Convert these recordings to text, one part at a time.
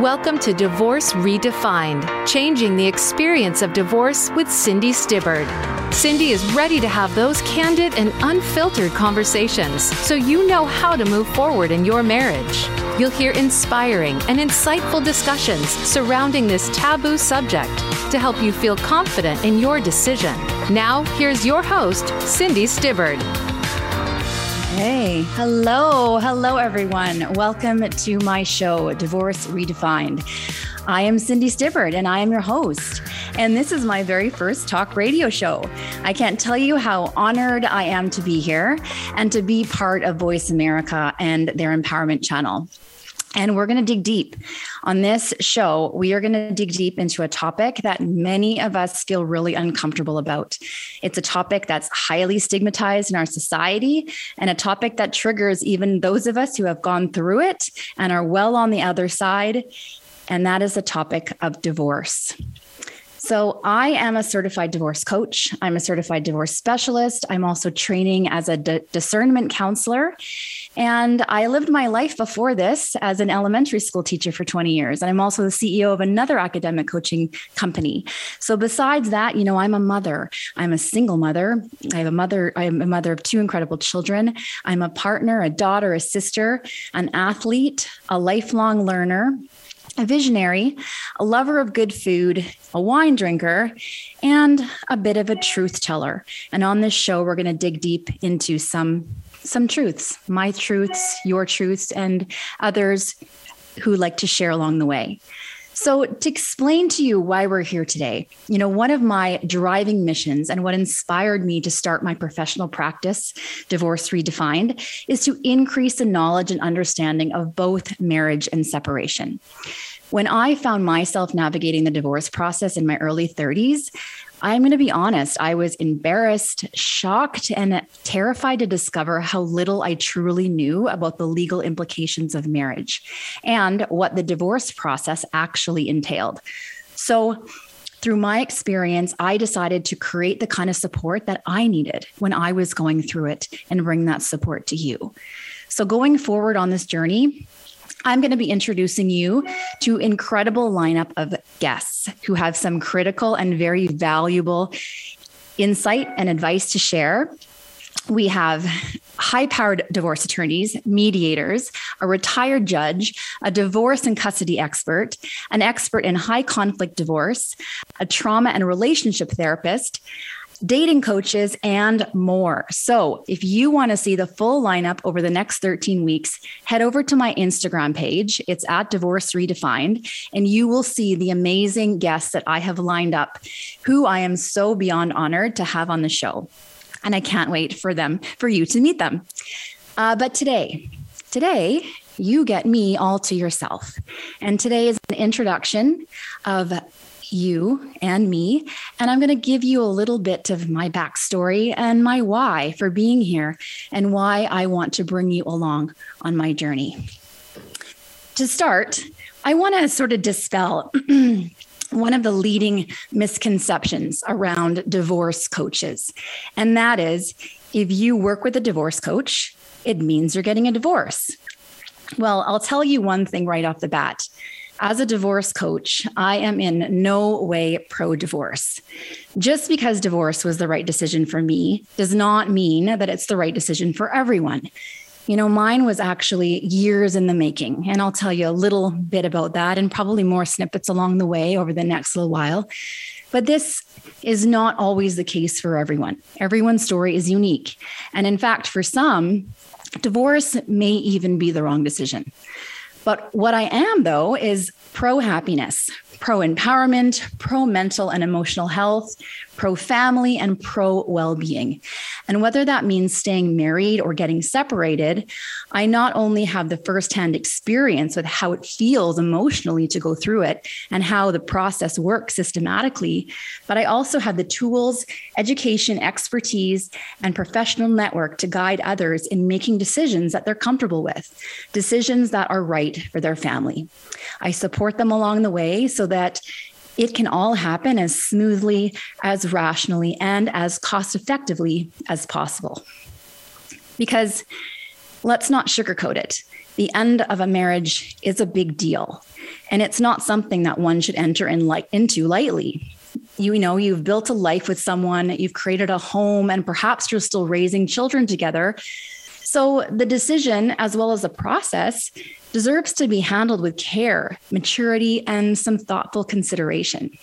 Welcome to Divorce Redefined, changing the experience of divorce with Cindy Stibbard. Cindy is ready to have those candid and unfiltered conversations so you know how to move forward in your marriage. You'll hear inspiring and insightful discussions surrounding this taboo subject to help you feel confident in your decision. Now, here's your host, Cindy Stibbard. Hey, hello, hello, everyone. Welcome to my show, Divorce Redefined. I am Cindy Stibbard and I am your host. And this is my very first talk radio show. I can't tell you how honored I am to be here and to be part of Voice America and their empowerment channel. And we're going to dig deep. On this show, we are going to dig deep into a topic that many of us feel really uncomfortable about. It's a topic that's highly stigmatized in our society and a topic that triggers even those of us who have gone through it and are well on the other side. And that is the topic of divorce. So, I am a certified divorce coach. I'm a certified divorce specialist. I'm also training as a d- discernment counselor. And I lived my life before this as an elementary school teacher for 20 years. And I'm also the CEO of another academic coaching company. So, besides that, you know, I'm a mother. I'm a single mother. I have a mother, I'm a mother of two incredible children. I'm a partner, a daughter, a sister, an athlete, a lifelong learner a visionary, a lover of good food, a wine drinker, and a bit of a truth teller. And on this show, we're going to dig deep into some some truths, my truths, your truths, and others who like to share along the way. So, to explain to you why we're here today, you know, one of my driving missions and what inspired me to start my professional practice, Divorce Redefined, is to increase the knowledge and understanding of both marriage and separation. When I found myself navigating the divorce process in my early 30s, I'm going to be honest, I was embarrassed, shocked, and terrified to discover how little I truly knew about the legal implications of marriage and what the divorce process actually entailed. So, through my experience, I decided to create the kind of support that I needed when I was going through it and bring that support to you. So, going forward on this journey, I'm going to be introducing you to incredible lineup of guests who have some critical and very valuable insight and advice to share. We have high powered divorce attorneys, mediators, a retired judge, a divorce and custody expert, an expert in high conflict divorce, a trauma and relationship therapist, dating coaches, and more. So, if you want to see the full lineup over the next 13 weeks, head over to my Instagram page. It's at Divorce Redefined, and you will see the amazing guests that I have lined up, who I am so beyond honored to have on the show. And I can't wait for them, for you to meet them. Uh, but today, today, you get me all to yourself. And today is an introduction of you and me. And I'm going to give you a little bit of my backstory and my why for being here and why I want to bring you along on my journey. To start, I want to sort of dispel one of the leading misconceptions around divorce coaches. And that is if you work with a divorce coach, it means you're getting a divorce. Well, I'll tell you one thing right off the bat as a divorce coach, I am in no way pro divorce. Just because divorce was the right decision for me does not mean that it's the right decision for everyone. You know, mine was actually years in the making. And I'll tell you a little bit about that and probably more snippets along the way over the next little while. But this is not always the case for everyone. Everyone's story is unique. And in fact, for some, divorce may even be the wrong decision. But what I am, though, is pro happiness, pro empowerment, pro mental and emotional health, pro family, and pro well being. And whether that means staying married or getting separated, I not only have the firsthand experience with how it feels emotionally to go through it and how the process works systematically, but I also have the tools, education, expertise, and professional network to guide others in making decisions that they're comfortable with, decisions that are right for their family. I support them along the way so that it can all happen as smoothly, as rationally, and as cost effectively as possible. Because let's not sugarcoat it. The end of a marriage is a big deal, and it's not something that one should enter in into lightly. You know, you've built a life with someone, you've created a home, and perhaps you're still raising children together. So the decision, as well as the process, deserves to be handled with care, maturity, and some thoughtful consideration.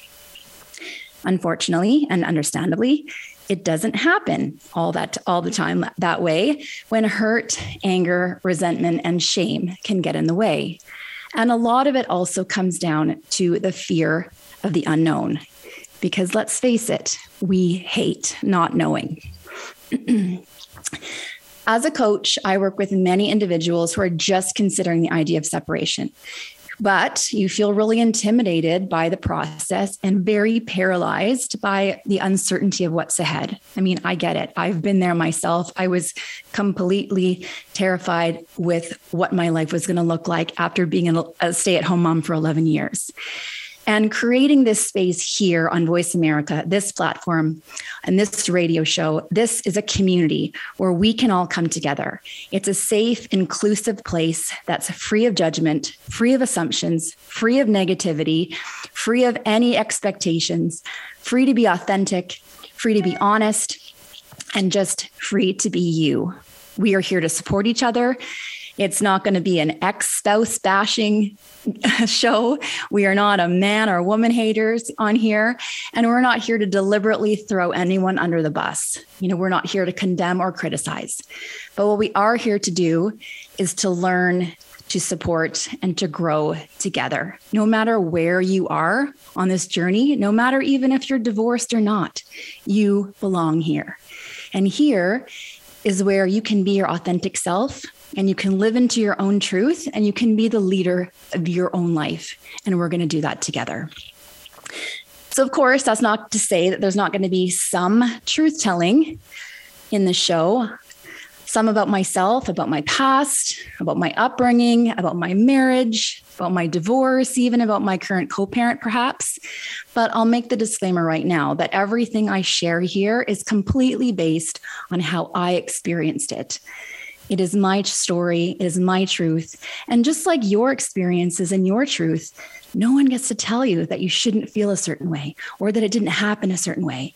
Unfortunately and understandably, it doesn't happen all that all the time that way when hurt, anger, resentment and shame can get in the way. And a lot of it also comes down to the fear of the unknown. Because let's face it, we hate not knowing. As a coach, I work with many individuals who are just considering the idea of separation but you feel really intimidated by the process and very paralyzed by the uncertainty of what's ahead. I mean, I get it. I've been there myself. I was completely terrified with what my life was going to look like after being a stay at home mom for 11 years. And creating this space here on Voice America, this platform and this radio show, this is a community where we can all come together. It's a safe, inclusive place that's free of judgment, free of assumptions, free of negativity, free of any expectations, free to be authentic, free to be honest, and just free to be you. We are here to support each other it's not going to be an ex spouse bashing show. We are not a man or woman haters on here. And we're not here to deliberately throw anyone under the bus. You know, we're not here to condemn or criticize. But what we are here to do is to learn to support and to grow together. No matter where you are on this journey, no matter even if you're divorced or not, you belong here. And here is where you can be your authentic self and you can live into your own truth and you can be the leader of your own life. And we're going to do that together. So, of course, that's not to say that there's not going to be some truth telling in the show, some about myself, about my past, about my upbringing, about my marriage, about my divorce, even about my current co parent, perhaps. But I'll make the disclaimer right now that everything I share here is completely based on how I experienced it. It is my story, it is my truth. And just like your experiences and your truth, no one gets to tell you that you shouldn't feel a certain way or that it didn't happen a certain way.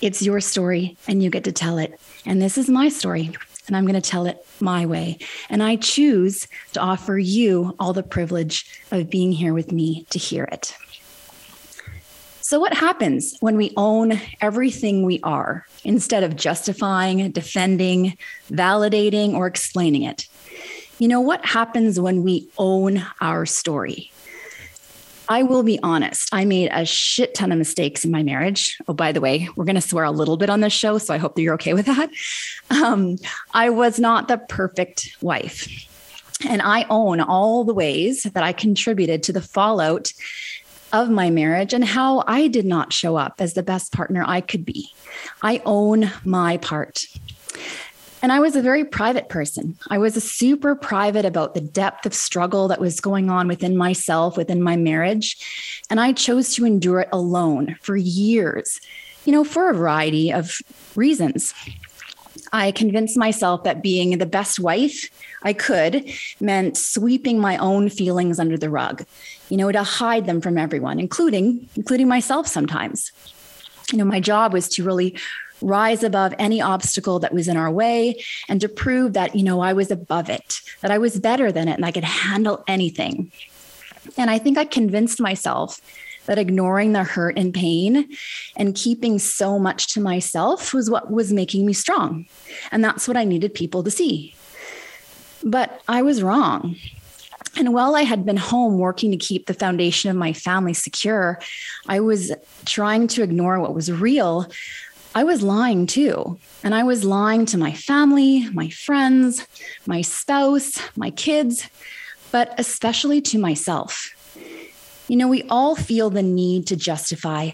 It's your story and you get to tell it. And this is my story and I'm going to tell it my way. And I choose to offer you all the privilege of being here with me to hear it. So, what happens when we own everything we are instead of justifying, defending, validating, or explaining it? You know, what happens when we own our story? I will be honest, I made a shit ton of mistakes in my marriage. Oh, by the way, we're going to swear a little bit on this show, so I hope that you're okay with that. Um, I was not the perfect wife. And I own all the ways that I contributed to the fallout of my marriage and how I did not show up as the best partner I could be. I own my part. And I was a very private person. I was a super private about the depth of struggle that was going on within myself, within my marriage. And I chose to endure it alone for years, you know, for a variety of reasons. I convinced myself that being the best wife I could meant sweeping my own feelings under the rug, you know, to hide them from everyone, including including myself sometimes. You know, my job was to really rise above any obstacle that was in our way and to prove that, you know, I was above it, that I was better than it and I could handle anything. And I think I convinced myself that ignoring the hurt and pain and keeping so much to myself was what was making me strong. And that's what I needed people to see. But I was wrong. And while I had been home working to keep the foundation of my family secure, I was trying to ignore what was real. I was lying too. And I was lying to my family, my friends, my spouse, my kids, but especially to myself. You know, we all feel the need to justify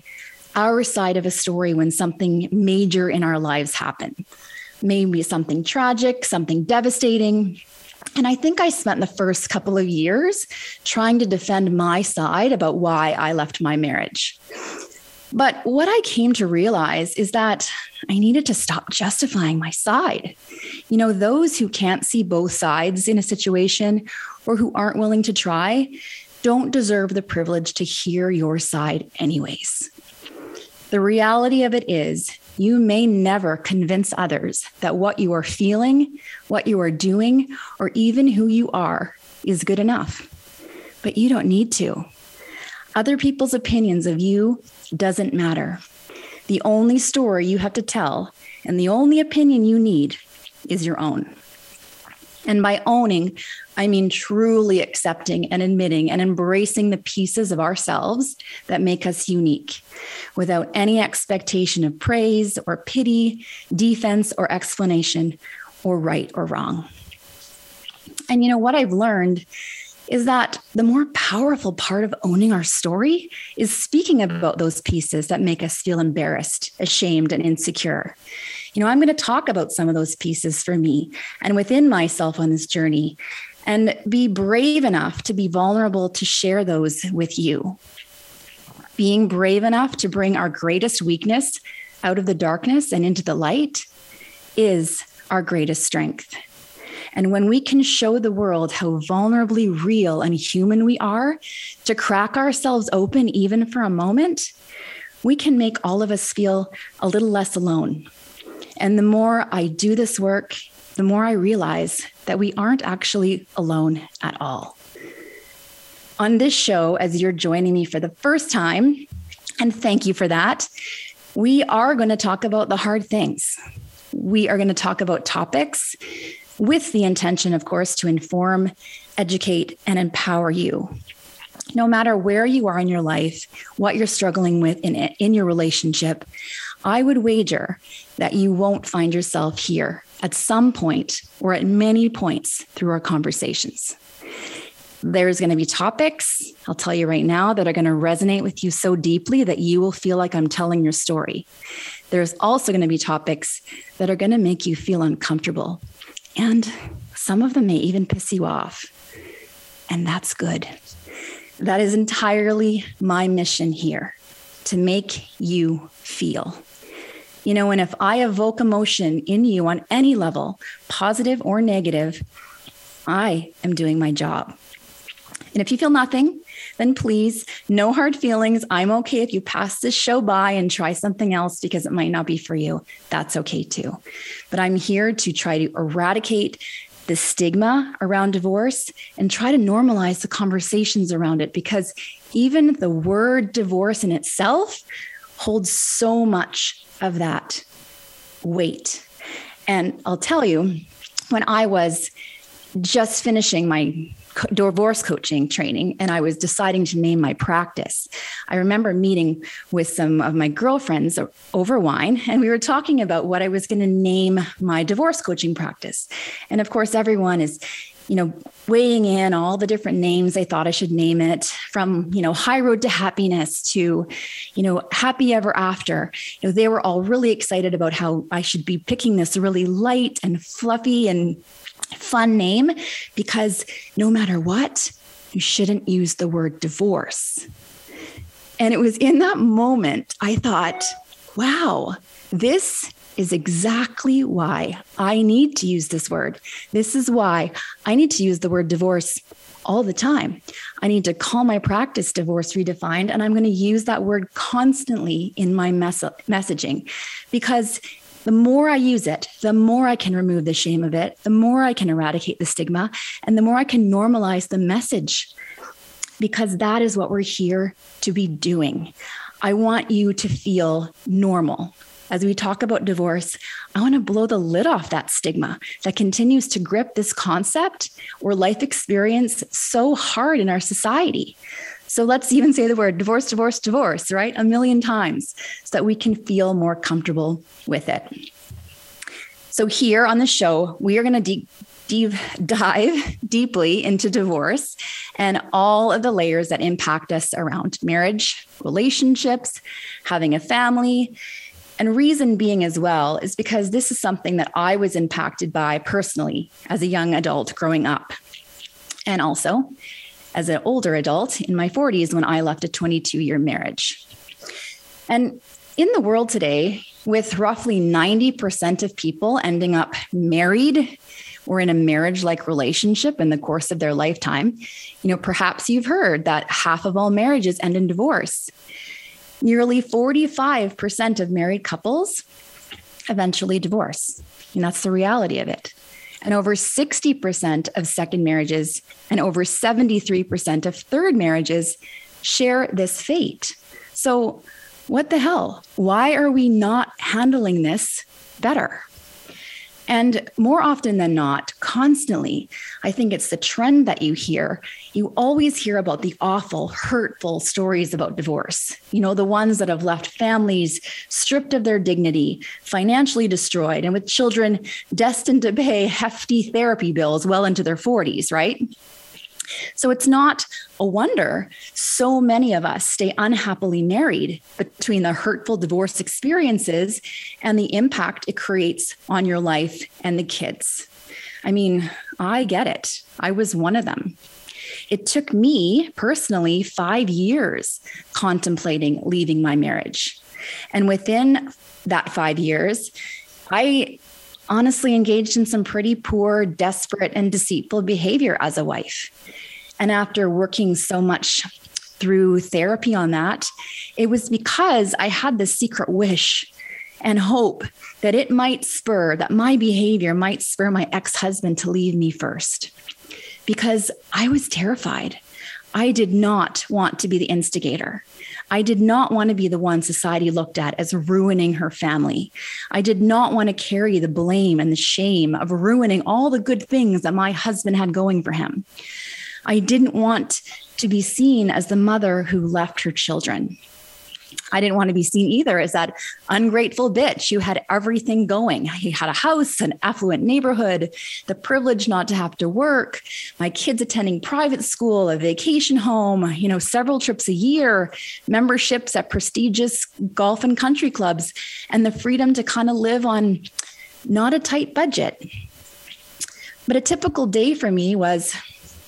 our side of a story when something major in our lives happen. Maybe something tragic, something devastating. And I think I spent the first couple of years trying to defend my side about why I left my marriage. But what I came to realize is that I needed to stop justifying my side. You know, those who can't see both sides in a situation or who aren't willing to try don't deserve the privilege to hear your side, anyways. The reality of it is, you may never convince others that what you are feeling, what you are doing, or even who you are is good enough. But you don't need to. Other people's opinions of you doesn't matter. The only story you have to tell and the only opinion you need is your own. And by owning, I mean truly accepting and admitting and embracing the pieces of ourselves that make us unique without any expectation of praise or pity, defense or explanation, or right or wrong. And you know what I've learned is that the more powerful part of owning our story is speaking about those pieces that make us feel embarrassed, ashamed, and insecure. You know, I'm going to talk about some of those pieces for me and within myself on this journey and be brave enough to be vulnerable to share those with you. Being brave enough to bring our greatest weakness out of the darkness and into the light is our greatest strength. And when we can show the world how vulnerably real and human we are, to crack ourselves open even for a moment, we can make all of us feel a little less alone. And the more I do this work, the more I realize that we aren't actually alone at all. On this show, as you're joining me for the first time, and thank you for that, we are going to talk about the hard things. We are going to talk about topics with the intention, of course, to inform, educate, and empower you. No matter where you are in your life, what you're struggling with in, in your relationship, I would wager that you won't find yourself here at some point or at many points through our conversations. There's going to be topics, I'll tell you right now, that are going to resonate with you so deeply that you will feel like I'm telling your story. There's also going to be topics that are going to make you feel uncomfortable and some of them may even piss you off. And that's good. That is entirely my mission here to make you feel. You know, and if I evoke emotion in you on any level, positive or negative, I am doing my job. And if you feel nothing, then please, no hard feelings. I'm okay if you pass this show by and try something else because it might not be for you. That's okay too. But I'm here to try to eradicate the stigma around divorce and try to normalize the conversations around it because even the word divorce in itself holds so much of that weight. And I'll tell you, when I was just finishing my divorce coaching training and I was deciding to name my practice. I remember meeting with some of my girlfriends over wine and we were talking about what I was going to name my divorce coaching practice. And of course everyone is you know weighing in all the different names they thought I should name it from you know high road to happiness to you know happy ever after you know they were all really excited about how I should be picking this really light and fluffy and fun name because no matter what, you shouldn't use the word divorce. And it was in that moment I thought, wow, this is exactly why I need to use this word. This is why I need to use the word divorce all the time. I need to call my practice divorce redefined, and I'm going to use that word constantly in my mes- messaging because the more I use it, the more I can remove the shame of it, the more I can eradicate the stigma, and the more I can normalize the message because that is what we're here to be doing. I want you to feel normal. As we talk about divorce, I want to blow the lid off that stigma that continues to grip this concept or life experience so hard in our society. So let's even say the word divorce, divorce, divorce, right? A million times so that we can feel more comfortable with it. So here on the show, we are going to deep, deep dive deeply into divorce and all of the layers that impact us around marriage, relationships, having a family. And reason being as well is because this is something that I was impacted by personally as a young adult growing up. And also, as an older adult in my 40s when I left a 22 year marriage. And in the world today, with roughly 90% of people ending up married or in a marriage like relationship in the course of their lifetime, you know, perhaps you've heard that half of all marriages end in divorce. Nearly 45% of married couples eventually divorce. And that's the reality of it. And over 60% of second marriages and over 73% of third marriages share this fate. So, what the hell? Why are we not handling this better? And more often than not, constantly, I think it's the trend that you hear. You always hear about the awful, hurtful stories about divorce. You know, the ones that have left families stripped of their dignity, financially destroyed, and with children destined to pay hefty therapy bills well into their 40s, right? So it's not a wonder so many of us stay unhappily married between the hurtful divorce experiences and the impact it creates on your life and the kids. I mean, I get it. I was one of them. It took me personally five years contemplating leaving my marriage. And within that five years, I honestly engaged in some pretty poor, desperate, and deceitful behavior as a wife. And after working so much through therapy on that, it was because I had this secret wish and hope that it might spur, that my behavior might spur my ex husband to leave me first. Because I was terrified. I did not want to be the instigator. I did not want to be the one society looked at as ruining her family. I did not want to carry the blame and the shame of ruining all the good things that my husband had going for him. I didn't want to be seen as the mother who left her children. I didn't want to be seen either as that ungrateful bitch who had everything going. He had a house, an affluent neighborhood, the privilege not to have to work, my kids attending private school, a vacation home, you know, several trips a year, memberships at prestigious golf and country clubs, and the freedom to kind of live on not a tight budget. But a typical day for me was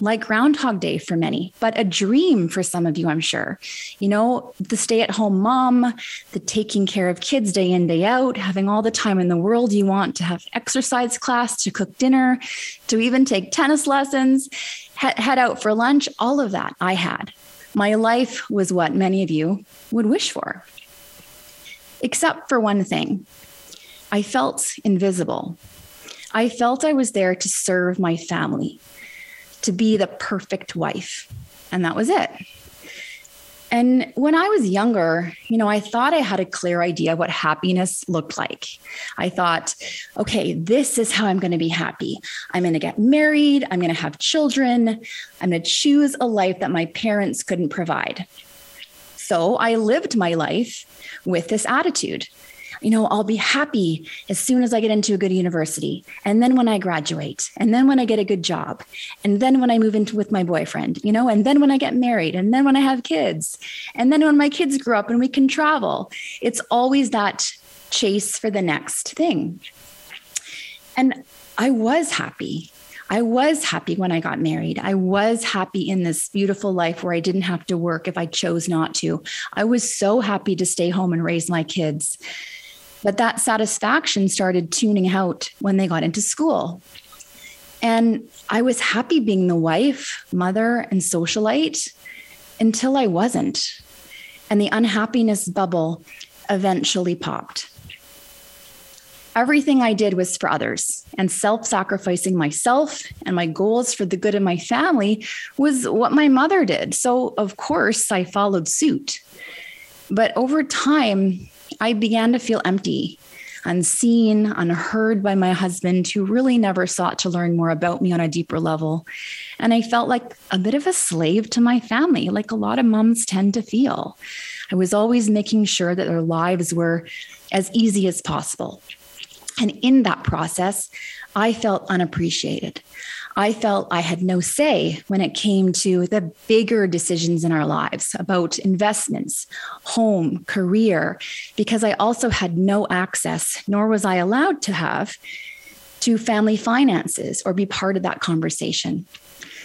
like Groundhog Day for many, but a dream for some of you, I'm sure. You know, the stay at home mom, the taking care of kids day in, day out, having all the time in the world you want to have exercise class, to cook dinner, to even take tennis lessons, head out for lunch, all of that I had. My life was what many of you would wish for. Except for one thing I felt invisible. I felt I was there to serve my family, to be the perfect wife. And that was it. And when I was younger, you know, I thought I had a clear idea what happiness looked like. I thought, okay, this is how I'm going to be happy. I'm going to get married. I'm going to have children. I'm going to choose a life that my parents couldn't provide. So I lived my life with this attitude you know, I'll be happy as soon as I get into a good university. And then when I graduate, and then when I get a good job, and then when I move into with my boyfriend, you know, and then when I get married, and then when I have kids, and then when my kids grow up and we can travel. It's always that chase for the next thing. And I was happy. I was happy when I got married. I was happy in this beautiful life where I didn't have to work if I chose not to. I was so happy to stay home and raise my kids. But that satisfaction started tuning out when they got into school. And I was happy being the wife, mother, and socialite until I wasn't. And the unhappiness bubble eventually popped. Everything I did was for others, and self sacrificing myself and my goals for the good of my family was what my mother did. So, of course, I followed suit. But over time, I began to feel empty, unseen, unheard by my husband, who really never sought to learn more about me on a deeper level. And I felt like a bit of a slave to my family, like a lot of moms tend to feel. I was always making sure that their lives were as easy as possible. And in that process, I felt unappreciated. I felt I had no say when it came to the bigger decisions in our lives about investments, home, career, because I also had no access, nor was I allowed to have, to family finances or be part of that conversation.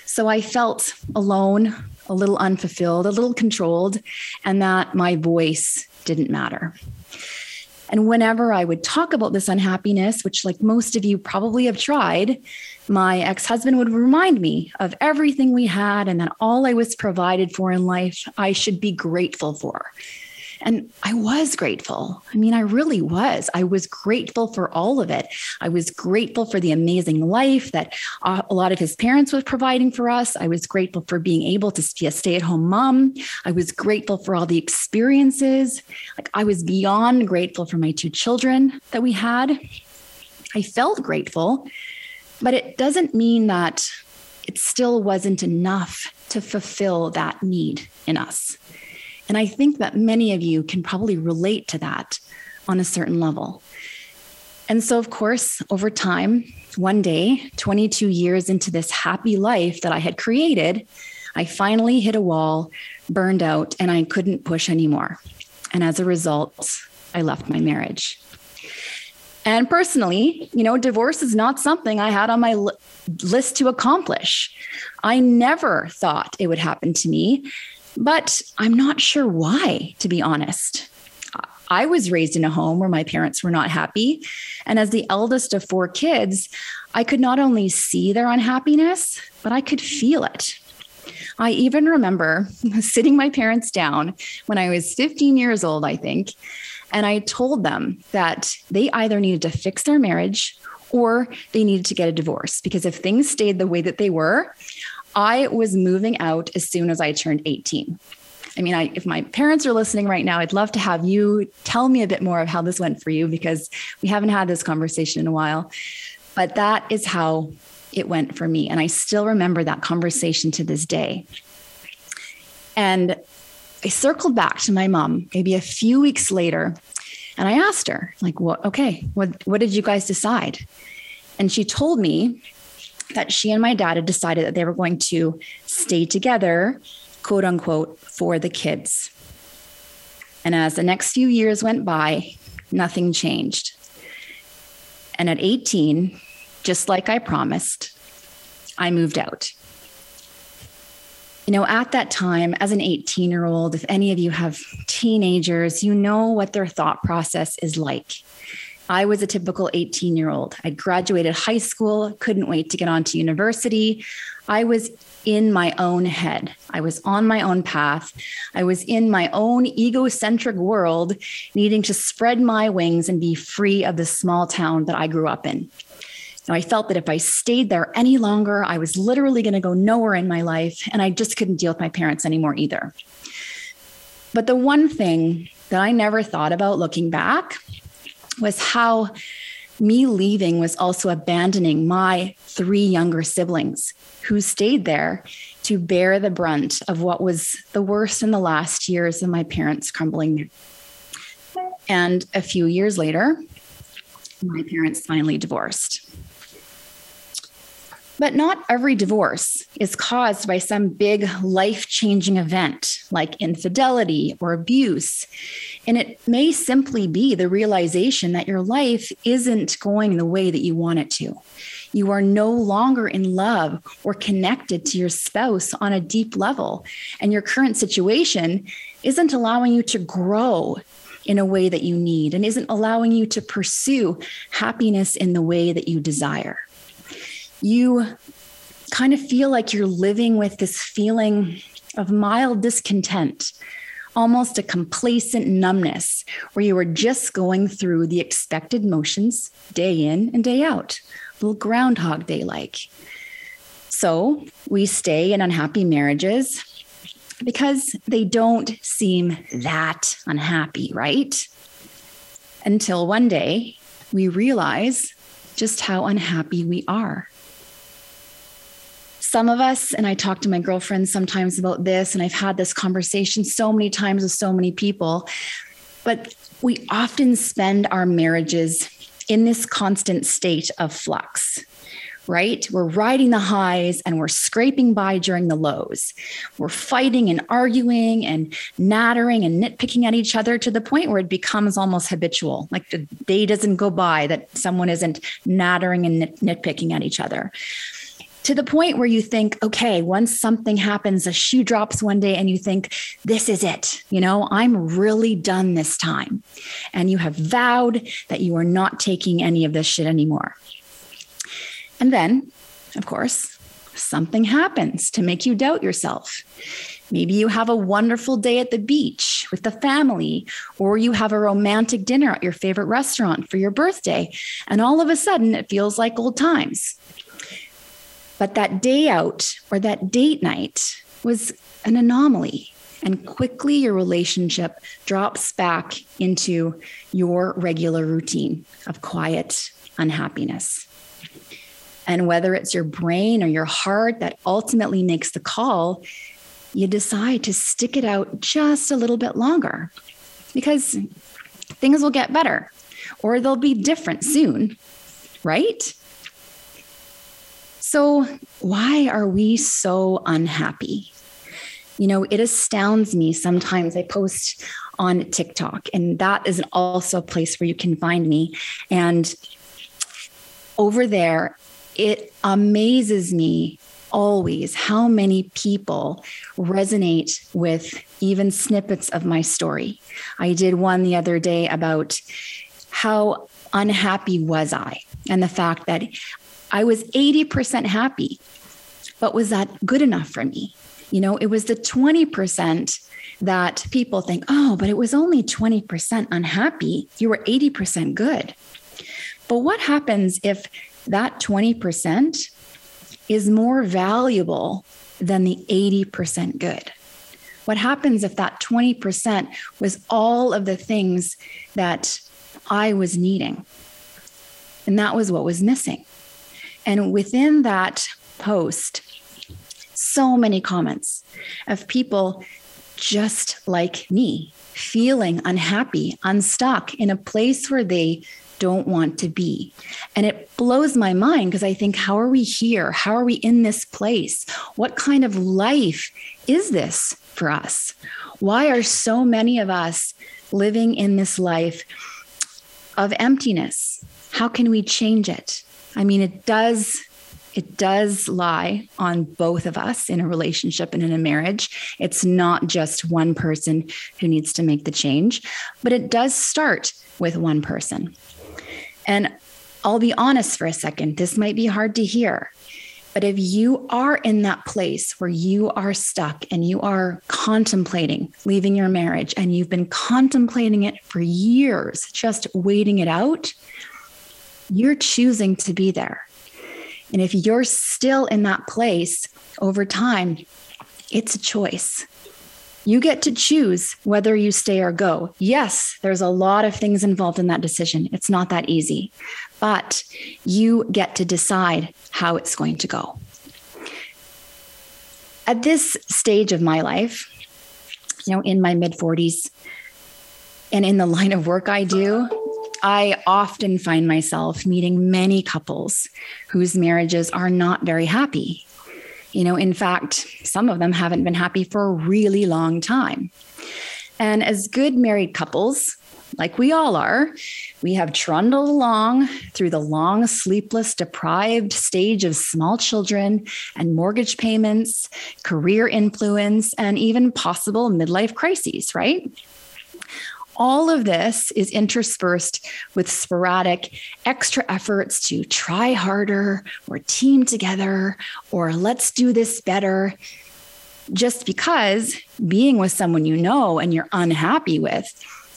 So I felt alone, a little unfulfilled, a little controlled, and that my voice didn't matter. And whenever I would talk about this unhappiness, which, like most of you probably have tried, my ex husband would remind me of everything we had and that all I was provided for in life, I should be grateful for. And I was grateful. I mean, I really was. I was grateful for all of it. I was grateful for the amazing life that uh, a lot of his parents were providing for us. I was grateful for being able to be a stay at home mom. I was grateful for all the experiences. Like, I was beyond grateful for my two children that we had. I felt grateful, but it doesn't mean that it still wasn't enough to fulfill that need in us. And I think that many of you can probably relate to that on a certain level. And so, of course, over time, one day, 22 years into this happy life that I had created, I finally hit a wall, burned out, and I couldn't push anymore. And as a result, I left my marriage. And personally, you know, divorce is not something I had on my li- list to accomplish. I never thought it would happen to me. But I'm not sure why, to be honest. I was raised in a home where my parents were not happy. And as the eldest of four kids, I could not only see their unhappiness, but I could feel it. I even remember sitting my parents down when I was 15 years old, I think, and I told them that they either needed to fix their marriage or they needed to get a divorce because if things stayed the way that they were, I was moving out as soon as I turned 18. I mean, I, if my parents are listening right now, I'd love to have you tell me a bit more of how this went for you because we haven't had this conversation in a while. But that is how it went for me. And I still remember that conversation to this day. And I circled back to my mom maybe a few weeks later and I asked her, like, what, okay, what, what did you guys decide? And she told me that she and my dad had decided that they were going to stay together, quote unquote, for the kids. And as the next few years went by, nothing changed. And at 18, just like I promised, I moved out. You know, at that time, as an 18 year old, if any of you have teenagers, you know what their thought process is like. I was a typical 18 year old. I graduated high school, couldn't wait to get on to university. I was in my own head. I was on my own path. I was in my own egocentric world, needing to spread my wings and be free of the small town that I grew up in. Now, I felt that if I stayed there any longer, I was literally going to go nowhere in my life, and I just couldn't deal with my parents anymore either. But the one thing that I never thought about looking back was how me leaving was also abandoning my three younger siblings who stayed there to bear the brunt of what was the worst in the last years of my parents' crumbling. And a few years later, my parents finally divorced. But not every divorce is caused by some big life changing event like infidelity or abuse. And it may simply be the realization that your life isn't going the way that you want it to. You are no longer in love or connected to your spouse on a deep level. And your current situation isn't allowing you to grow in a way that you need and isn't allowing you to pursue happiness in the way that you desire. You kind of feel like you're living with this feeling of mild discontent almost a complacent numbness where you are just going through the expected motions day in and day out, little Groundhog Day like. So we stay in unhappy marriages because they don't seem that unhappy, right? Until one day we realize just how unhappy we are some of us, and I talk to my girlfriends sometimes about this, and I've had this conversation so many times with so many people, but we often spend our marriages in this constant state of flux right? We're riding the highs and we're scraping by during the lows. We're fighting and arguing and nattering and nitpicking at each other to the point where it becomes almost habitual. Like the day doesn't go by that someone isn't nattering and nit- nitpicking at each other. To the point where you think, okay, once something happens, a shoe drops one day, and you think, this is it. You know, I'm really done this time. And you have vowed that you are not taking any of this shit anymore. And then, of course, something happens to make you doubt yourself. Maybe you have a wonderful day at the beach with the family, or you have a romantic dinner at your favorite restaurant for your birthday, and all of a sudden it feels like old times. But that day out or that date night was an anomaly, and quickly your relationship drops back into your regular routine of quiet unhappiness. And whether it's your brain or your heart that ultimately makes the call, you decide to stick it out just a little bit longer because things will get better or they'll be different soon, right? So, why are we so unhappy? You know, it astounds me sometimes. I post on TikTok, and that is also a place where you can find me. And over there, it amazes me always how many people resonate with even snippets of my story. I did one the other day about how unhappy was I and the fact that I was 80% happy. But was that good enough for me? You know, it was the 20% that people think, oh, but it was only 20% unhappy. You were 80% good. But what happens if that 20% is more valuable than the 80% good? What happens if that 20% was all of the things that I was needing? And that was what was missing. And within that post, so many comments of people just like me, feeling unhappy, unstuck in a place where they don't want to be. And it blows my mind because I think, how are we here? How are we in this place? What kind of life is this for us? Why are so many of us living in this life of emptiness? How can we change it? I mean, it does it does lie on both of us in a relationship and in a marriage. It's not just one person who needs to make the change, but it does start with one person. And I'll be honest for a second, this might be hard to hear. But if you are in that place where you are stuck and you are contemplating leaving your marriage and you've been contemplating it for years, just waiting it out, you're choosing to be there. And if you're still in that place over time, it's a choice. You get to choose whether you stay or go. Yes, there's a lot of things involved in that decision. It's not that easy, but you get to decide how it's going to go. At this stage of my life, you know, in my mid 40s, and in the line of work I do, I often find myself meeting many couples whose marriages are not very happy. You know, in fact, some of them haven't been happy for a really long time. And as good married couples, like we all are, we have trundled along through the long, sleepless, deprived stage of small children and mortgage payments, career influence, and even possible midlife crises, right? All of this is interspersed with sporadic extra efforts to try harder or team together or let's do this better. Just because being with someone you know and you're unhappy with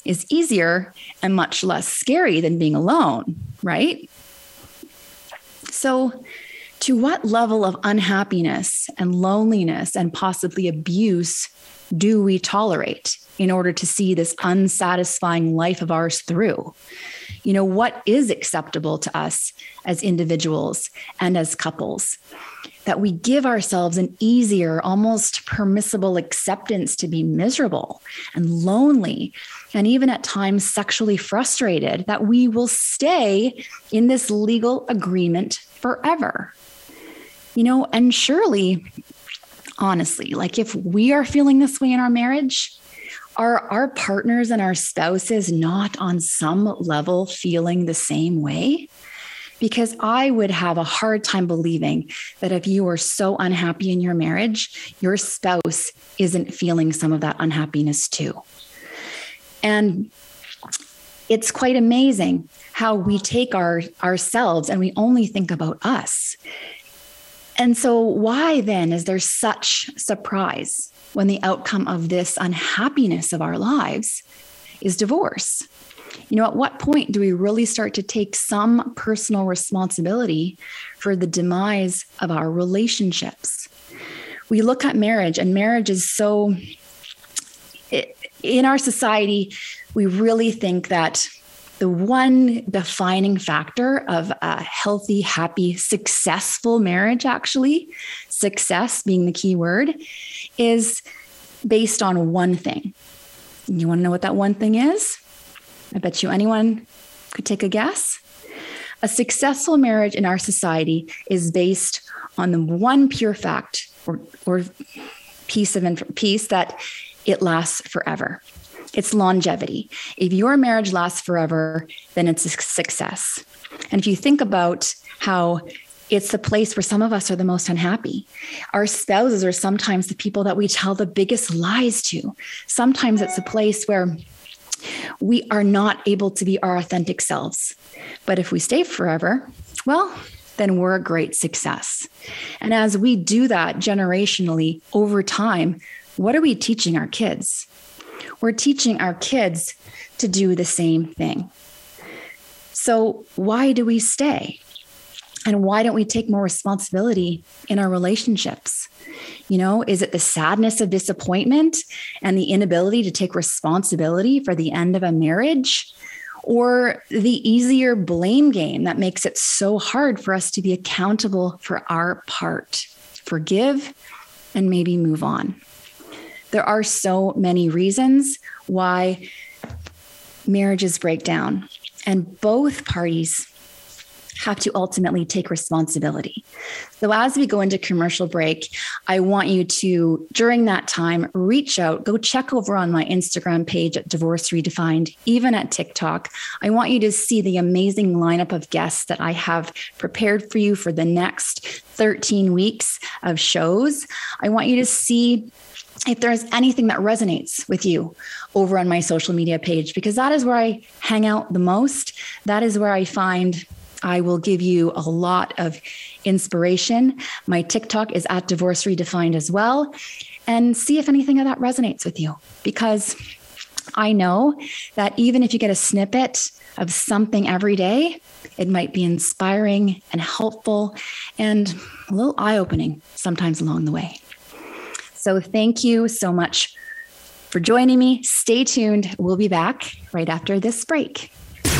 is easier and much less scary than being alone, right? So, to what level of unhappiness and loneliness and possibly abuse do we tolerate? in order to see this unsatisfying life of ours through. You know, what is acceptable to us as individuals and as couples? That we give ourselves an easier, almost permissible acceptance to be miserable and lonely, and even at times sexually frustrated, that we will stay in this legal agreement forever. You know, and surely, honestly, like if we are feeling this way in our marriage, are our partners and our spouses not on some level feeling the same way? because I would have a hard time believing that if you are so unhappy in your marriage, your spouse isn't feeling some of that unhappiness too. And it's quite amazing how we take our ourselves and we only think about us. And so why then is there such surprise when the outcome of this unhappiness of our lives is divorce? you know, at what point do we really start to take some personal responsibility for the demise of our relationships? We look at marriage, and marriage is so, in our society, we really think that the one defining factor of a healthy, happy, successful marriage, actually, success being the key word, is based on one thing. You want to know what that one thing is? I bet you anyone could take a guess. A successful marriage in our society is based on the one pure fact or, or piece of inf- piece that it lasts forever. It's longevity. If your marriage lasts forever, then it's a success. And if you think about how it's the place where some of us are the most unhappy. Our spouses are sometimes the people that we tell the biggest lies to. Sometimes it's a place where we are not able to be our authentic selves. But if we stay forever, well, then we're a great success. And as we do that generationally over time, what are we teaching our kids? We're teaching our kids to do the same thing. So, why do we stay? And why don't we take more responsibility in our relationships? You know, is it the sadness of disappointment and the inability to take responsibility for the end of a marriage? Or the easier blame game that makes it so hard for us to be accountable for our part? Forgive and maybe move on. There are so many reasons why marriages break down, and both parties have to ultimately take responsibility. So, as we go into commercial break, I want you to, during that time, reach out, go check over on my Instagram page at Divorce Redefined, even at TikTok. I want you to see the amazing lineup of guests that I have prepared for you for the next 13 weeks of shows. I want you to see if there's anything that resonates with you over on my social media page, because that is where I hang out the most. That is where I find I will give you a lot of inspiration. My TikTok is at Divorce Redefined as well. And see if anything of that resonates with you. Because I know that even if you get a snippet of something every day, it might be inspiring and helpful and a little eye opening sometimes along the way. So, thank you so much for joining me. Stay tuned. We'll be back right after this break.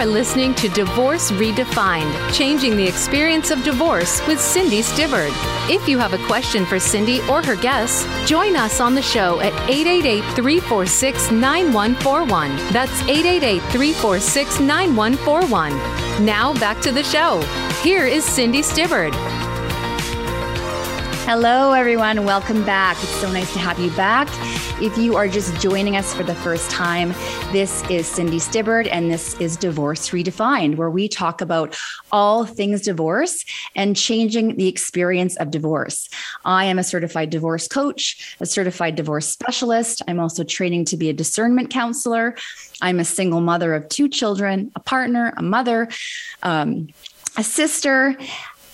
are listening to Divorce Redefined, changing the experience of divorce with Cindy Stibbard. If you have a question for Cindy or her guests, join us on the show at 888 346 9141. That's 888 346 9141. Now back to the show. Here is Cindy Stibbard. Hello, everyone. Welcome back. It's so nice to have you back. If you are just joining us for the first time, this is Cindy Stibbard, and this is Divorce Redefined, where we talk about all things divorce and changing the experience of divorce. I am a certified divorce coach, a certified divorce specialist. I'm also training to be a discernment counselor. I'm a single mother of two children, a partner, a mother, um, a sister,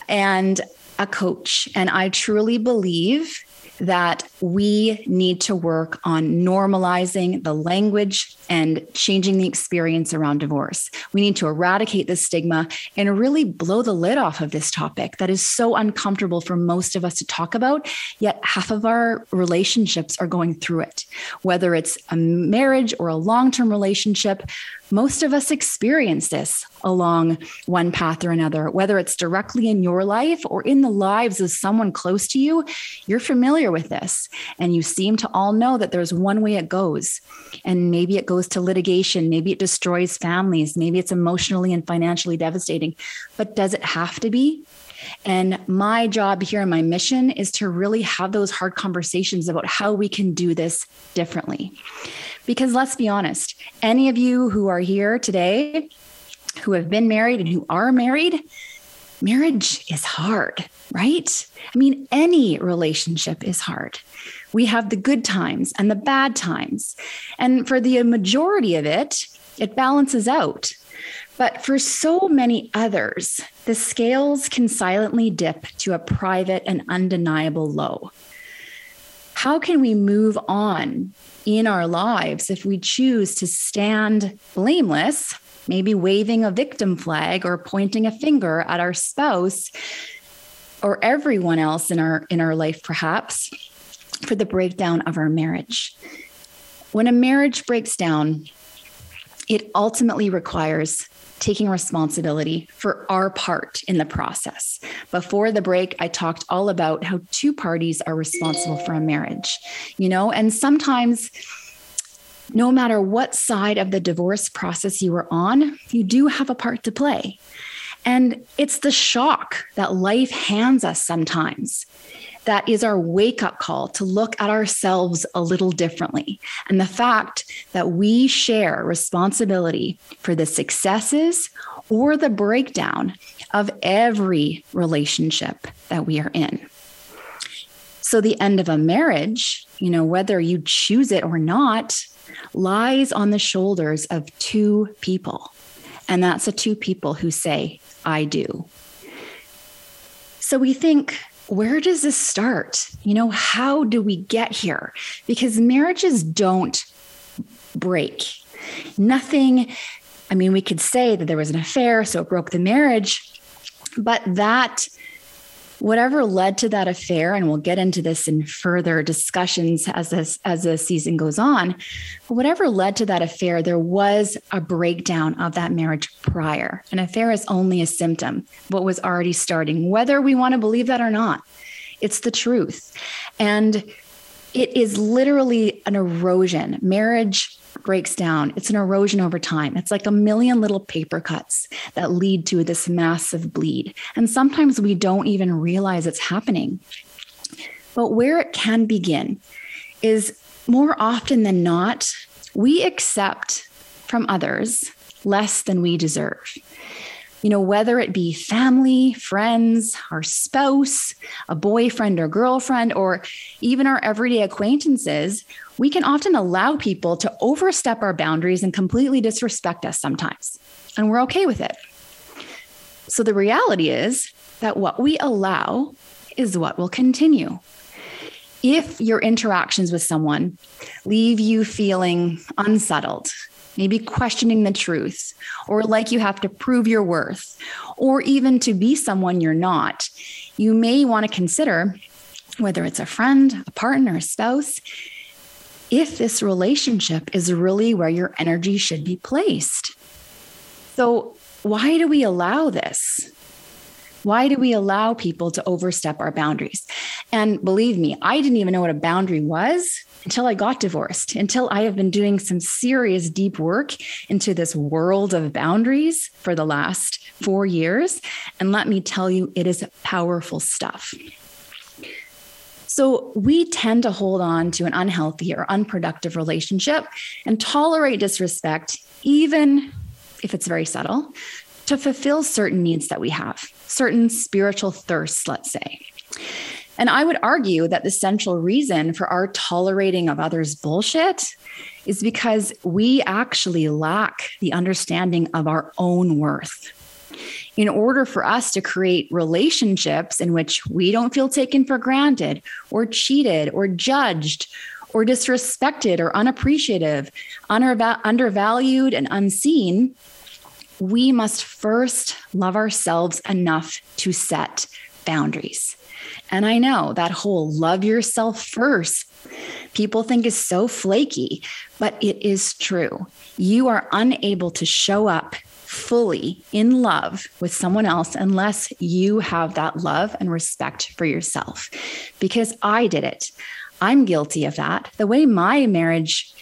and a coach. And I truly believe that we need to work on normalizing the language and changing the experience around divorce. We need to eradicate the stigma and really blow the lid off of this topic that is so uncomfortable for most of us to talk about, yet half of our relationships are going through it. Whether it's a marriage or a long term relationship, most of us experience this along one path or another, whether it's directly in your life or in the lives of someone close to you. You're familiar with this, and you seem to all know that there's one way it goes. And maybe it goes to litigation, maybe it destroys families, maybe it's emotionally and financially devastating. But does it have to be? And my job here and my mission is to really have those hard conversations about how we can do this differently. Because let's be honest, any of you who are here today who have been married and who are married, marriage is hard, right? I mean, any relationship is hard. We have the good times and the bad times. And for the majority of it, it balances out. But for so many others, the scales can silently dip to a private and undeniable low. How can we move on in our lives if we choose to stand blameless, maybe waving a victim flag or pointing a finger at our spouse or everyone else in our in our life perhaps for the breakdown of our marriage? When a marriage breaks down, it ultimately requires taking responsibility for our part in the process. Before the break, I talked all about how two parties are responsible for a marriage, you know, and sometimes no matter what side of the divorce process you are on, you do have a part to play. And it's the shock that life hands us sometimes that is our wake up call to look at ourselves a little differently. And the fact that we share responsibility for the successes or the breakdown of every relationship that we are in. So, the end of a marriage, you know, whether you choose it or not, lies on the shoulders of two people. And that's the two people who say, I do. So we think where does this start? You know, how do we get here? Because marriages don't break. Nothing, I mean, we could say that there was an affair, so it broke the marriage, but that whatever led to that affair and we'll get into this in further discussions as this as the season goes on whatever led to that affair there was a breakdown of that marriage prior. An affair is only a symptom what was already starting whether we want to believe that or not. It's the truth. And it is literally an erosion. Marriage breaks down, it's an erosion over time. It's like a million little paper cuts that lead to this massive bleed. And sometimes we don't even realize it's happening. But where it can begin is more often than not, we accept from others less than we deserve you know, whether it be family, friends, our spouse, a boyfriend or girlfriend, or even our everyday acquaintances, we can often allow people to overstep our boundaries and completely disrespect us sometimes. And we're okay with it. So the reality is that what we allow is what will continue. If your interactions with someone leave you feeling unsettled, maybe questioning the truth, or like you have to prove your worth, or even to be someone you're not, you may want to consider whether it's a friend, a partner, a spouse, if this relationship is really where your energy should be placed. So, why do we allow this? Why do we allow people to overstep our boundaries? And believe me, I didn't even know what a boundary was until I got divorced, until I have been doing some serious deep work into this world of boundaries for the last four years. And let me tell you, it is powerful stuff. So we tend to hold on to an unhealthy or unproductive relationship and tolerate disrespect, even if it's very subtle, to fulfill certain needs that we have, certain spiritual thirsts, let's say. And I would argue that the central reason for our tolerating of others' bullshit is because we actually lack the understanding of our own worth. In order for us to create relationships in which we don't feel taken for granted or cheated or judged or disrespected or unappreciative, undervalued, and unseen, we must first love ourselves enough to set boundaries. And I know that whole love yourself first, people think is so flaky, but it is true. You are unable to show up fully in love with someone else unless you have that love and respect for yourself. Because I did it. I'm guilty of that. The way my marriage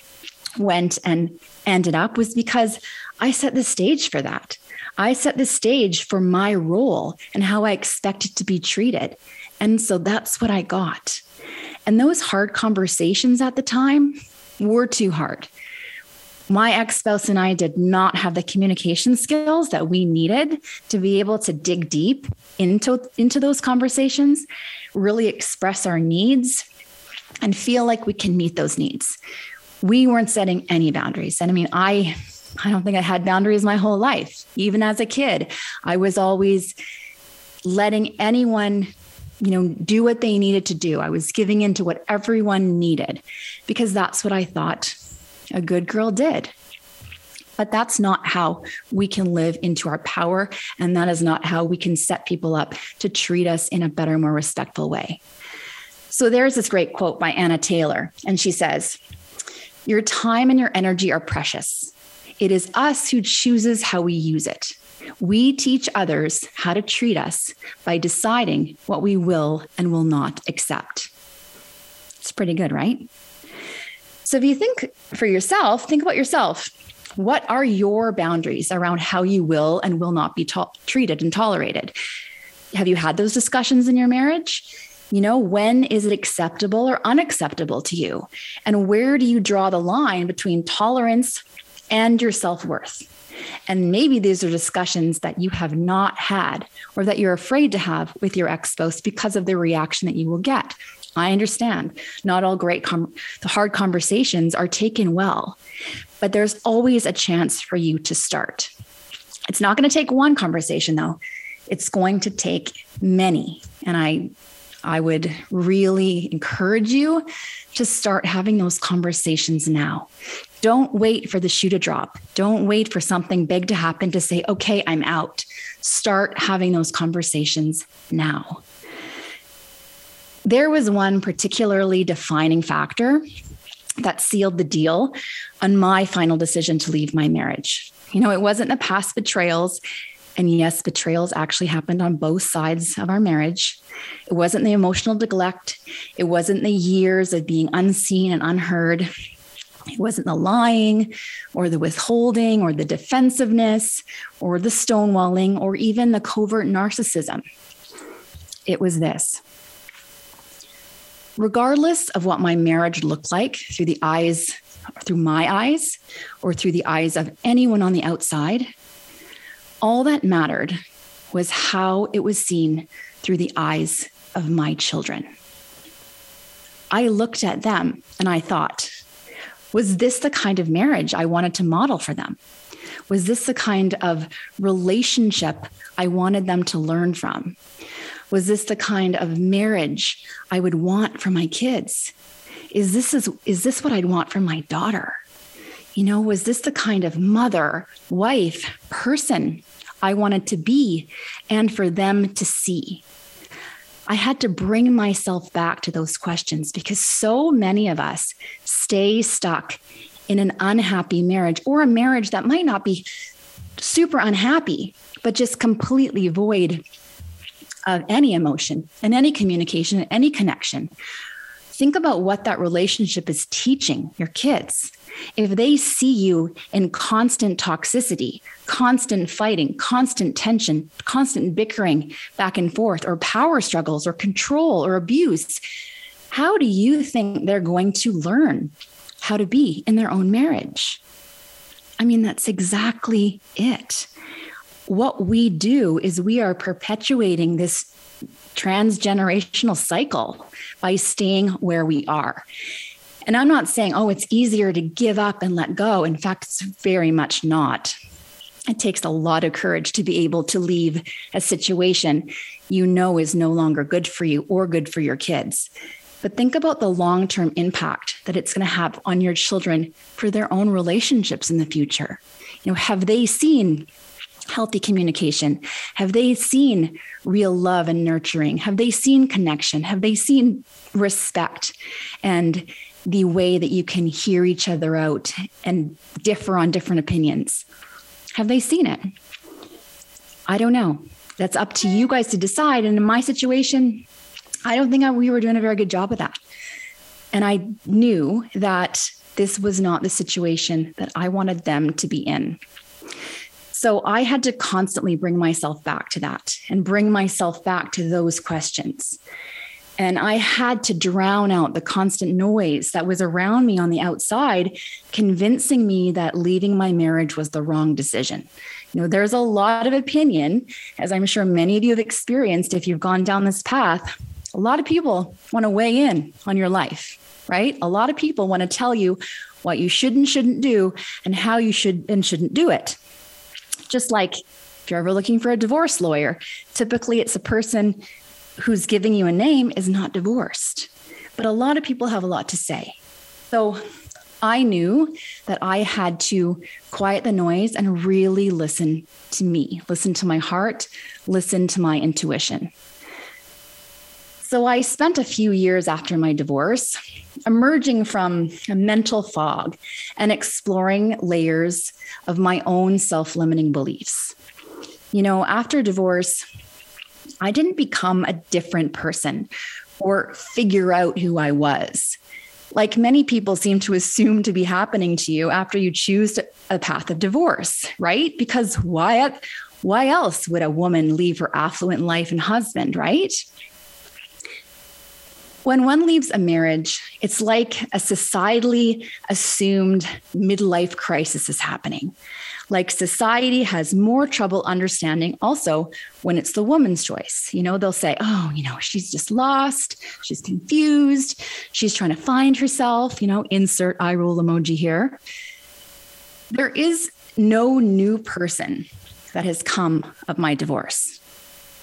went and ended up was because I set the stage for that. I set the stage for my role and how I expected to be treated. And so that's what I got. And those hard conversations at the time were too hard. My ex spouse and I did not have the communication skills that we needed to be able to dig deep into, into those conversations, really express our needs, and feel like we can meet those needs. We weren't setting any boundaries. And I mean, I I don't think I had boundaries my whole life. Even as a kid, I was always letting anyone you know do what they needed to do. I was giving in to what everyone needed because that's what i thought a good girl did. But that's not how we can live into our power. And that is not how we can set people up to treat us in a better more respectful way. So there's this great quote by anna taylor. And she says your time and your energy are precious it is us who chooses how we use it. We teach others how to treat us by deciding what we will and will not accept. It's pretty good, right? So if you think for yourself, think about yourself. What are your boundaries around how you will and will not be to- treated and tolerated? Have you had those discussions in your marriage? You know, when is it acceptable or unacceptable to you? And where do you draw the line between tolerance and your self worth. And maybe these are discussions that you have not had or that you're afraid to have with your ex spouse because of the reaction that you will get. I understand not all great, com- the hard conversations are taken well, but there's always a chance for you to start. It's not going to take one conversation though. It's going to take many. And I I would really encourage you to start having those conversations now. Don't wait for the shoe to drop. Don't wait for something big to happen to say, okay, I'm out. Start having those conversations now. There was one particularly defining factor that sealed the deal on my final decision to leave my marriage. You know, it wasn't the past betrayals. And yes, betrayals actually happened on both sides of our marriage. It wasn't the emotional neglect. It wasn't the years of being unseen and unheard. It wasn't the lying or the withholding or the defensiveness or the stonewalling or even the covert narcissism. It was this. Regardless of what my marriage looked like through the eyes, through my eyes, or through the eyes of anyone on the outside, all that mattered was how it was seen through the eyes of my children. I looked at them and I thought, was this the kind of marriage I wanted to model for them? Was this the kind of relationship I wanted them to learn from? Was this the kind of marriage I would want for my kids? Is this is, is this what I'd want for my daughter? You know, was this the kind of mother, wife, person I wanted to be and for them to see? I had to bring myself back to those questions because so many of us stay stuck in an unhappy marriage or a marriage that might not be super unhappy, but just completely void of any emotion and any communication and any connection. Think about what that relationship is teaching your kids. If they see you in constant toxicity, constant fighting, constant tension, constant bickering back and forth, or power struggles, or control, or abuse, how do you think they're going to learn how to be in their own marriage? I mean, that's exactly it. What we do is we are perpetuating this transgenerational cycle by staying where we are. And I'm not saying, oh, it's easier to give up and let go. In fact, it's very much not. It takes a lot of courage to be able to leave a situation you know is no longer good for you or good for your kids. But think about the long term impact that it's going to have on your children for their own relationships in the future. You know, have they seen healthy communication? Have they seen real love and nurturing? Have they seen connection? Have they seen respect and the way that you can hear each other out and differ on different opinions? Have they seen it? I don't know. That's up to you guys to decide. And in my situation, I don't think I, we were doing a very good job of that. And I knew that this was not the situation that I wanted them to be in. So I had to constantly bring myself back to that and bring myself back to those questions. And I had to drown out the constant noise that was around me on the outside, convincing me that leaving my marriage was the wrong decision. You know, there's a lot of opinion, as I'm sure many of you have experienced if you've gone down this path. A lot of people want to weigh in on your life, right? A lot of people want to tell you what you should and shouldn't do and how you should and shouldn't do it. Just like if you're ever looking for a divorce lawyer, typically it's a person who's giving you a name is not divorced. But a lot of people have a lot to say. So I knew that I had to quiet the noise and really listen to me, listen to my heart, listen to my intuition. So I spent a few years after my divorce emerging from a mental fog and exploring layers of my own self limiting beliefs. You know, after divorce, I didn't become a different person or figure out who I was. Like many people seem to assume to be happening to you after you choose a path of divorce, right? Because why, why else would a woman leave her affluent life and husband, right? When one leaves a marriage, it's like a societally assumed midlife crisis is happening. Like society has more trouble understanding also when it's the woman's choice. You know, they'll say, oh, you know, she's just lost, she's confused, she's trying to find herself, you know, insert eye roll emoji here. There is no new person that has come of my divorce.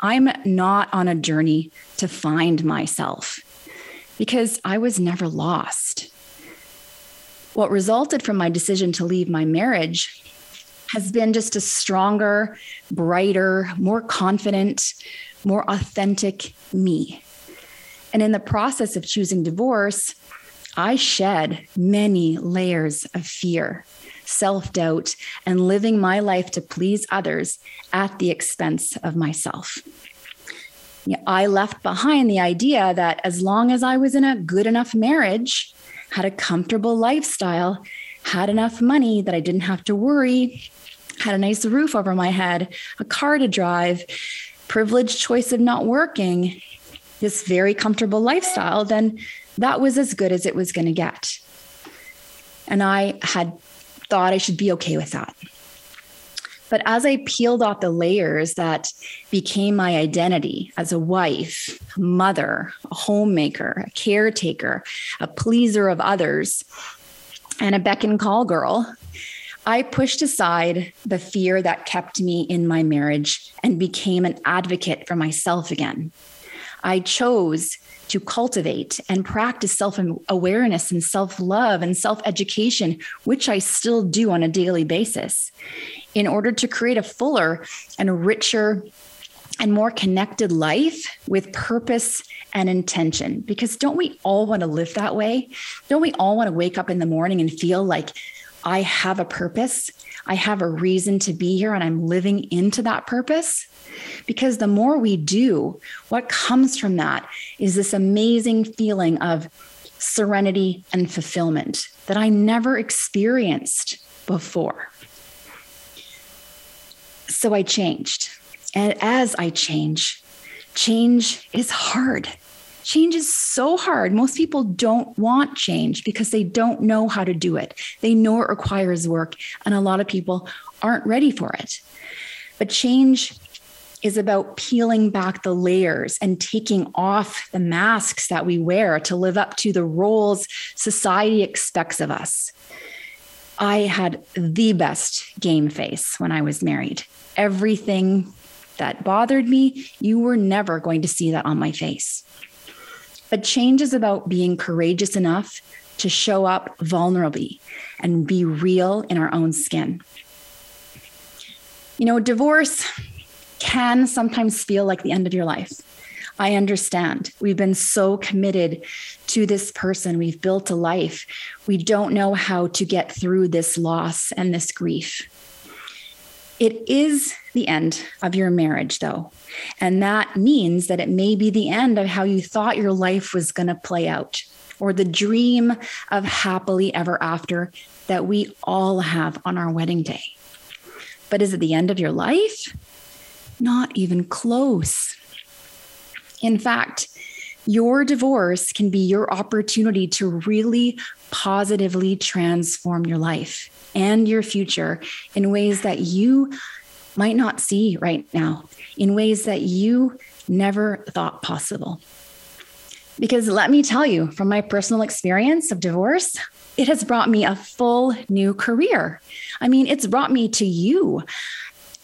I'm not on a journey to find myself because I was never lost. What resulted from my decision to leave my marriage has been just a stronger, brighter, more confident, more authentic me. And in the process of choosing divorce, I shed many layers of fear, self doubt, and living my life to please others at the expense of myself. I left behind the idea that as long as I was in a good enough marriage, had a comfortable lifestyle, had enough money that I didn't have to worry, had a nice roof over my head, a car to drive, privileged choice of not working, this very comfortable lifestyle, then that was as good as it was going to get. And I had thought I should be okay with that. But as I peeled off the layers that became my identity as a wife, mother, a homemaker, a caretaker, a pleaser of others, and a beck and call girl, I pushed aside the fear that kept me in my marriage and became an advocate for myself again. I chose to cultivate and practice self awareness and self love and self education, which I still do on a daily basis, in order to create a fuller and richer and more connected life with purpose and intention. Because don't we all want to live that way? Don't we all want to wake up in the morning and feel like I have a purpose? I have a reason to be here and I'm living into that purpose? Because the more we do, what comes from that is this amazing feeling of serenity and fulfillment that I never experienced before. So I changed. And as I change, change is hard. Change is so hard. Most people don't want change because they don't know how to do it. They know it requires work, and a lot of people aren't ready for it. But change is about peeling back the layers and taking off the masks that we wear to live up to the roles society expects of us. I had the best game face when I was married. Everything that bothered me, you were never going to see that on my face. But change is about being courageous enough to show up vulnerably and be real in our own skin. You know, divorce can sometimes feel like the end of your life. I understand. We've been so committed to this person. We've built a life. We don't know how to get through this loss and this grief. It is the end of your marriage, though. And that means that it may be the end of how you thought your life was going to play out, or the dream of happily ever after that we all have on our wedding day. But is it the end of your life? Not even close. In fact, your divorce can be your opportunity to really positively transform your life and your future in ways that you might not see right now, in ways that you never thought possible. Because let me tell you, from my personal experience of divorce, it has brought me a full new career. I mean, it's brought me to you.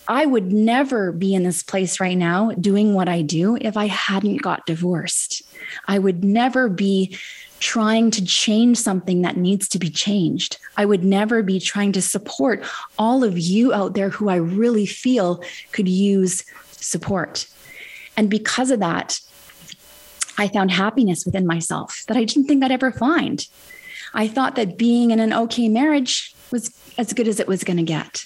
I would never be in this place right now doing what I do if I hadn't got divorced. I would never be trying to change something that needs to be changed. I would never be trying to support all of you out there who I really feel could use support. And because of that, I found happiness within myself that I didn't think I'd ever find. I thought that being in an okay marriage was as good as it was going to get.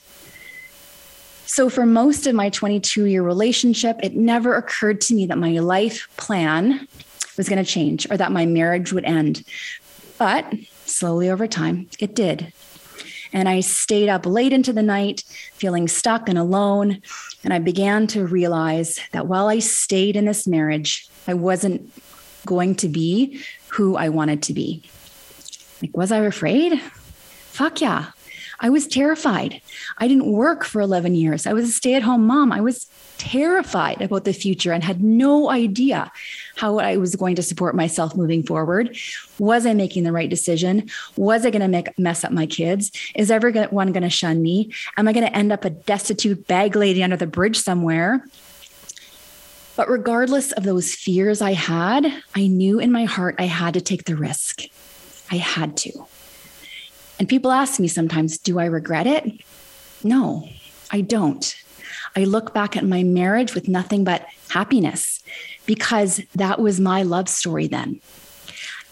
So, for most of my 22 year relationship, it never occurred to me that my life plan was going to change or that my marriage would end. But slowly over time, it did. And I stayed up late into the night, feeling stuck and alone. And I began to realize that while I stayed in this marriage, I wasn't going to be who I wanted to be. Like, was I afraid? Fuck yeah. I was terrified. I didn't work for 11 years. I was a stay at home mom. I was terrified about the future and had no idea how I was going to support myself moving forward. Was I making the right decision? Was I going to make mess up my kids? Is everyone going to shun me? Am I going to end up a destitute bag lady under the bridge somewhere? But regardless of those fears I had, I knew in my heart I had to take the risk. I had to. And people ask me sometimes, do I regret it? No, I don't. I look back at my marriage with nothing but happiness because that was my love story then.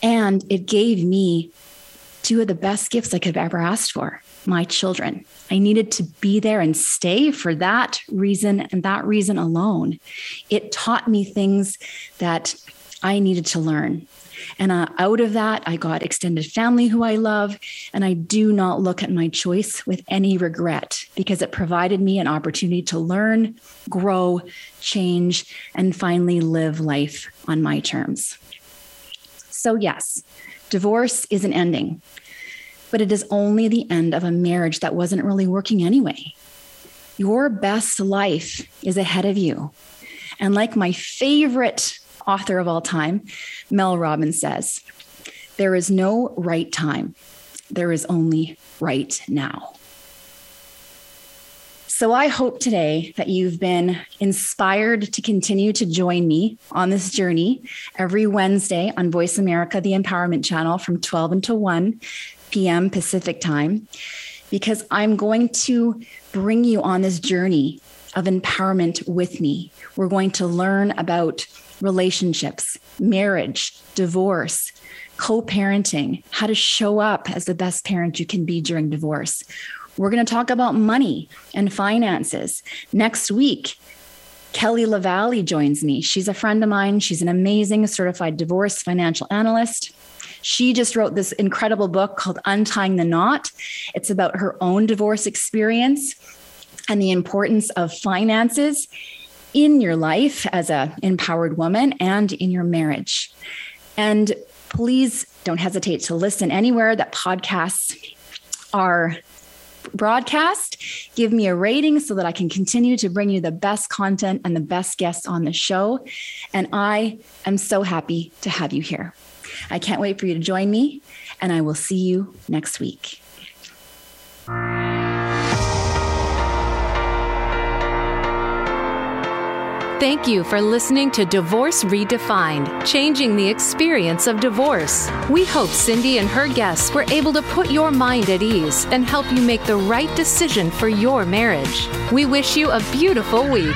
And it gave me two of the best gifts I could have ever asked for my children. I needed to be there and stay for that reason and that reason alone. It taught me things that I needed to learn. And uh, out of that, I got extended family who I love. And I do not look at my choice with any regret because it provided me an opportunity to learn, grow, change, and finally live life on my terms. So, yes, divorce is an ending, but it is only the end of a marriage that wasn't really working anyway. Your best life is ahead of you. And like my favorite author of all time, Mel Robbins says, There is no right time, there is only right now. So I hope today that you've been inspired to continue to join me on this journey every Wednesday on Voice America, the Empowerment Channel from 12 until 1 p.m. Pacific time, because I'm going to bring you on this journey of empowerment with me. We're going to learn about relationships, marriage, divorce, co parenting, how to show up as the best parent you can be during divorce. We're going to talk about money and finances. Next week, Kelly LaValle joins me. She's a friend of mine. She's an amazing certified divorce financial analyst. She just wrote this incredible book called Untying the Knot. It's about her own divorce experience and the importance of finances in your life as a empowered woman and in your marriage. And please don't hesitate to listen anywhere that podcasts are broadcast. Give me a rating so that I can continue to bring you the best content and the best guests on the show. And I am so happy to have you here. I can't wait for you to join me, and I will see you next week. Thank you for listening to Divorce Redefined, changing the experience of divorce. We hope Cindy and her guests were able to put your mind at ease and help you make the right decision for your marriage. We wish you a beautiful week.